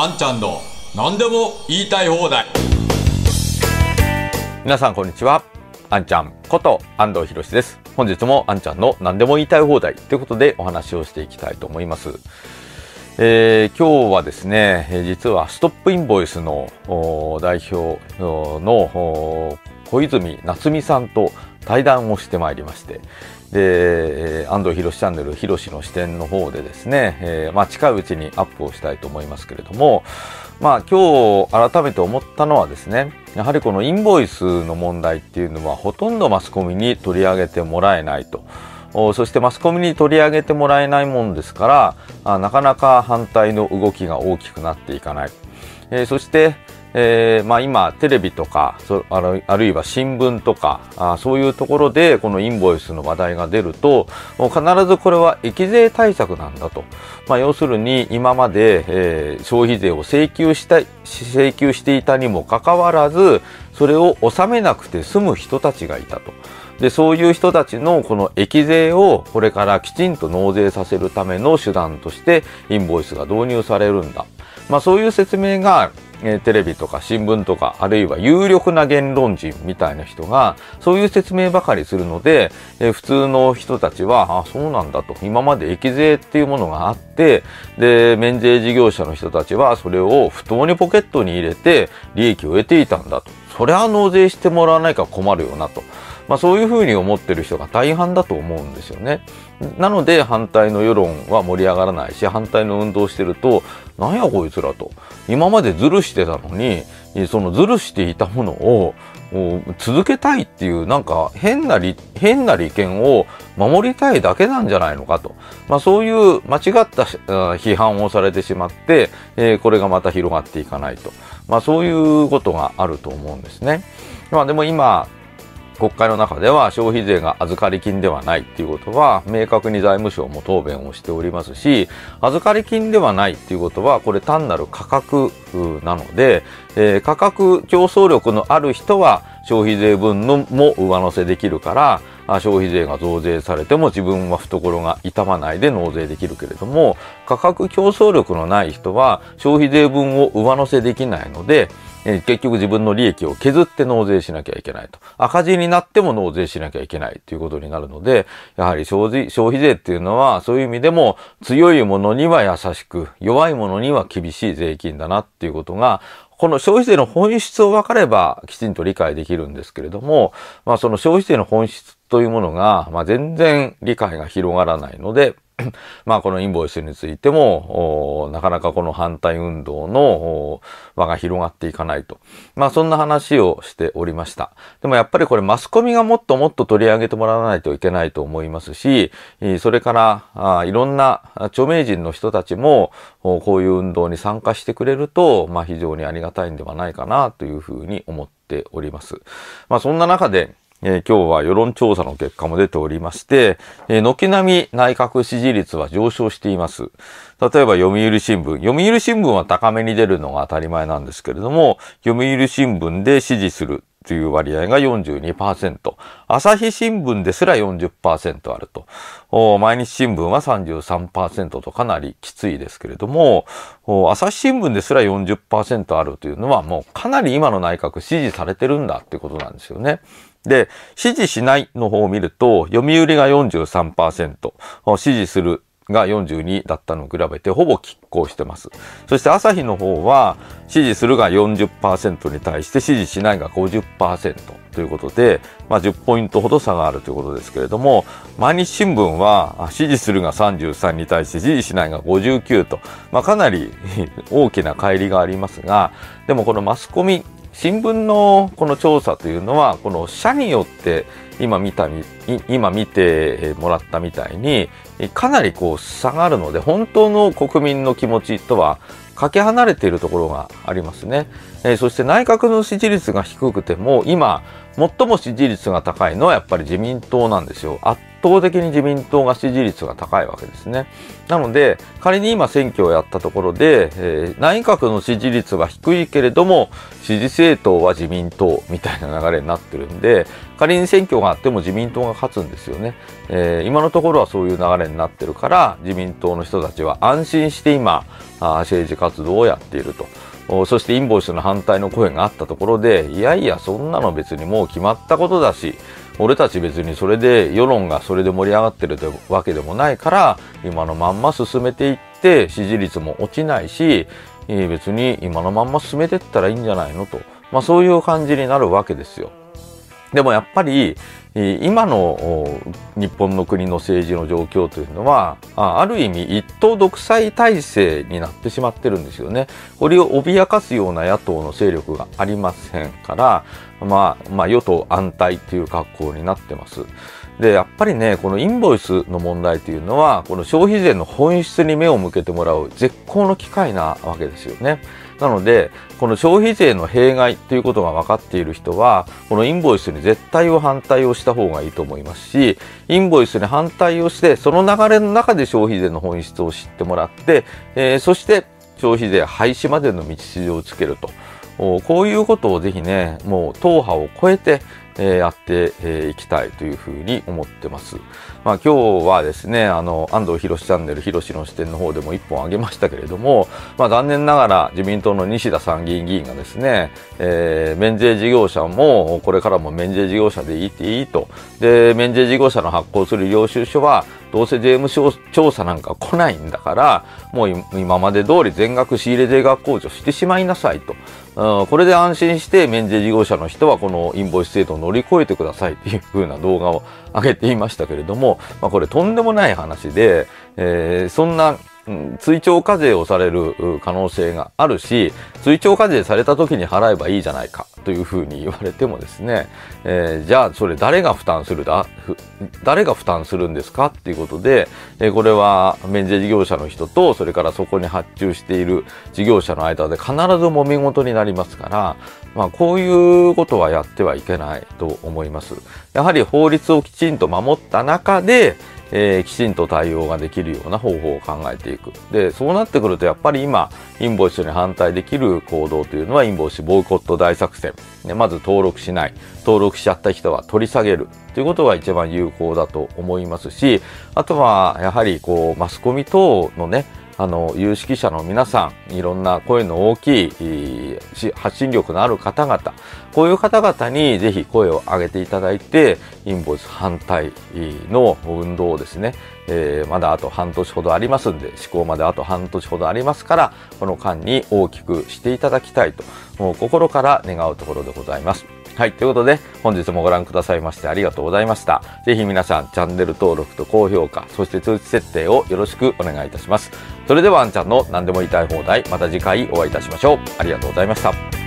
あんちゃんの何でも言いたい放題。皆さんこんにちは。あんちゃんこと安藤博です。本日もあんちゃんの何でも言いたい放題ということでお話をしていきたいと思います。えー、今日はですね実はストップインボイスの代表の小泉夏美さんと対談をしてまいりましてで安藤博チャンネル博の視点の方でですね、えー、まあ、近いうちにアップをしたいと思いますけれどもまあ今日改めて思ったのはですねやはりこのインボイスの問題っていうのはほとんどマスコミに取り上げてもらえないと。そしてマスコミに取り上げてもらえないもんですからなかなか反対の動きが大きくなっていかない、えー、そしてえーまあ、今テレビとかそあるあるいは新聞とかあそういうところでこのインボイスの話題が出ると必ずこれは益税対策なんだと、まあ、要するに今まで、えー、消費税を請求した請求していたにもかかわらずそれを納めなくて済む人たちがいたと。でそういう人たちのこの益税をこれからきちんと納税させるための手段としてインボイスが導入されるんだ。まあ、そういう説明がえテレビとか新聞とかあるいは有力な言論人みたいな人がそういう説明ばかりするので、え普通の人たちはあそうなんだと今まで益税っていうものがあってで免税事業者の人たちはそれを不当にポケットに入れて利益を得ていたんだとそれは納税してもらわないか困るよなと。まあ、そういうふうに思ってる人が大半だと思うんですよね。なので反対の世論は盛り上がらないし反対の運動してるとなんやこいつらと今までズルしてたのにそのズルしていたものを続けたいっていうなんか変な変な利権を守りたいだけなんじゃないのかと、まあ、そういう間違った批判をされてしまって、えー、これがまた広がっていかないと、まあ、そういうことがあると思うんですね。まあ、でも今国会の中では消費税が預かり金ではないっていうことは明確に財務省も答弁をしておりますし預かり金ではないっていうことはこれ単なる価格なので、えー、価格競争力のある人は消費税分のも上乗せできるから消費税が増税されても自分は懐が痛まないで納税できるけれども価格競争力のない人は消費税分を上乗せできないのでえ結局自分の利益を削って納税しなきゃいけないと。赤字になっても納税しなきゃいけないということになるので、やはり消費消費税っていうのはそういう意味でも強いものには優しく、弱いものには厳しい税金だなっていうことが、この消費税の本質を分かればきちんと理解できるんですけれども、まあその消費税の本質というものが、まあ全然理解が広がらないので、まあこのインボイスについても、なかなかこの反対運動の輪が広がっていかないと。まあそんな話をしておりました。でもやっぱりこれマスコミがもっともっと取り上げてもらわないといけないと思いますし、それからいろんな著名人の人たちもこういう運動に参加してくれると、まあ非常にありがたいんではないかなというふうに思っております。まあそんな中で、えー、今日は世論調査の結果も出ておりまして、えー、軒並み内閣支持率は上昇しています。例えば読売新聞。読売新聞は高めに出るのが当たり前なんですけれども、読売新聞で支持するという割合が42%。朝日新聞ですら40%あると。毎日新聞は33%とかなりきついですけれども、朝日新聞ですら40%あるというのはもうかなり今の内閣支持されてるんだってことなんですよね。で、支持しないの方を見ると、読売が43%、支持するが42だったのを比べてほぼ拮抗してます。そして朝日の方は支持するが40%に対して支持しないが50%ということで、まあ、10ポイントほど差があるということですけれども、毎日新聞は支持するが33に対して支持しないが59と、まあ、かなり 大きな乖離がありますが、でもこのマスコミ新聞のこの調査というのはこの社によって今見た今見てもらったみたいにかなりこう差がるので本当の国民の気持ちとはかけ離れているところがありますね、えー、そして内閣の支持率が低くても今最も支持率が高いのはやっぱり自民党なんですよ。圧倒的に自民党が支持率が高いわけですね。なので、仮に今選挙をやったところで、えー、内閣の支持率は低いけれども、支持政党は自民党みたいな流れになってるんで、仮に選挙があっても自民党が勝つんですよね。えー、今のところはそういう流れになってるから、自民党の人たちは安心して今、あ政治活動をやっていると。そしてインボイスの反対の声があったところで、いやいや、そんなの別にもう決まったことだし、俺たち別にそれで世論がそれで盛り上がってるわけでもないから今のまんま進めていって支持率も落ちないし別に今のまんま進めてったらいいんじゃないのと、まあ、そういう感じになるわけですよ。でもやっぱり今の日本の国の政治の状況というのはある意味一党独裁体制になってしまってるんですよね。これを脅かすような野党の勢力がありませんから、まあ、まあ与党安泰という格好になってます。で、やっぱりね、このインボイスの問題というのは、この消費税の本質に目を向けてもらう絶好の機会なわけですよね。なので、この消費税の弊害ということが分かっている人は、このインボイスに絶対を反対をした方がいいと思いますし、インボイスに反対をして、その流れの中で消費税の本質を知ってもらって、えー、そして消費税廃止までの道筋をつけると。こういうことをぜひね、もう党派を超えて、えー、やってい、きたいというふうに思ってます。まあ今日はですね、あの、安藤博チャンネル、博の視点の方でも一本あげましたけれども、まあ残念ながら自民党の西田参議院議員がですね、えー、免税事業者もこれからも免税事業者でいいっていいと。で、免税事業者の発行する領収書は、どうせ税務調査なんか来ないんだから、もう今まで通り全額仕入れ税額控除してしまいなさいと。うん、これで安心して免税事業者の人はこのインボイス制度を乗り越えてくださいっていう風な動画を上げていましたけれども、まあ、これとんでもない話で、えー、そんな追徴課税をされる可能性があるし、追徴課税された時に払えばいいじゃないかというふうに言われてもですね、えー、じゃあそれ誰が負担するだ、誰が負担するんですか？っていうことで、えー、これは免税事業者の人と、それからそこに発注している事業者の間で必ず揉め事になりますから、まあこういうことはやってはいけないと思います。やはり法律をきちんと守った中で、えー、きちんと対応ができるような方法を考えていく。で、そうなってくるとやっぱり今、インボイスに反対できる行動というのはインボイスボイコット大作戦。ね、まず登録しない。登録しちゃった人は取り下げる。ということが一番有効だと思いますし、あとはやはりこうマスコミ等のね、あの、有識者の皆さん、いろんな声の大きい発信力のある方々、こういう方々にぜひ声を上げていただいて、インボイス反対の運動をですね、えー、まだあと半年ほどありますんで、施行まであと半年ほどありますから、この間に大きくしていただきたいと、もう心から願うところでございます。はい。ということで、本日もご覧くださいましてありがとうございました。ぜひ皆さん、チャンネル登録と高評価、そして通知設定をよろしくお願いいたします。それでは、あんちゃんの何でも言いたい放題、また次回お会いいたしましょう。ありがとうございました。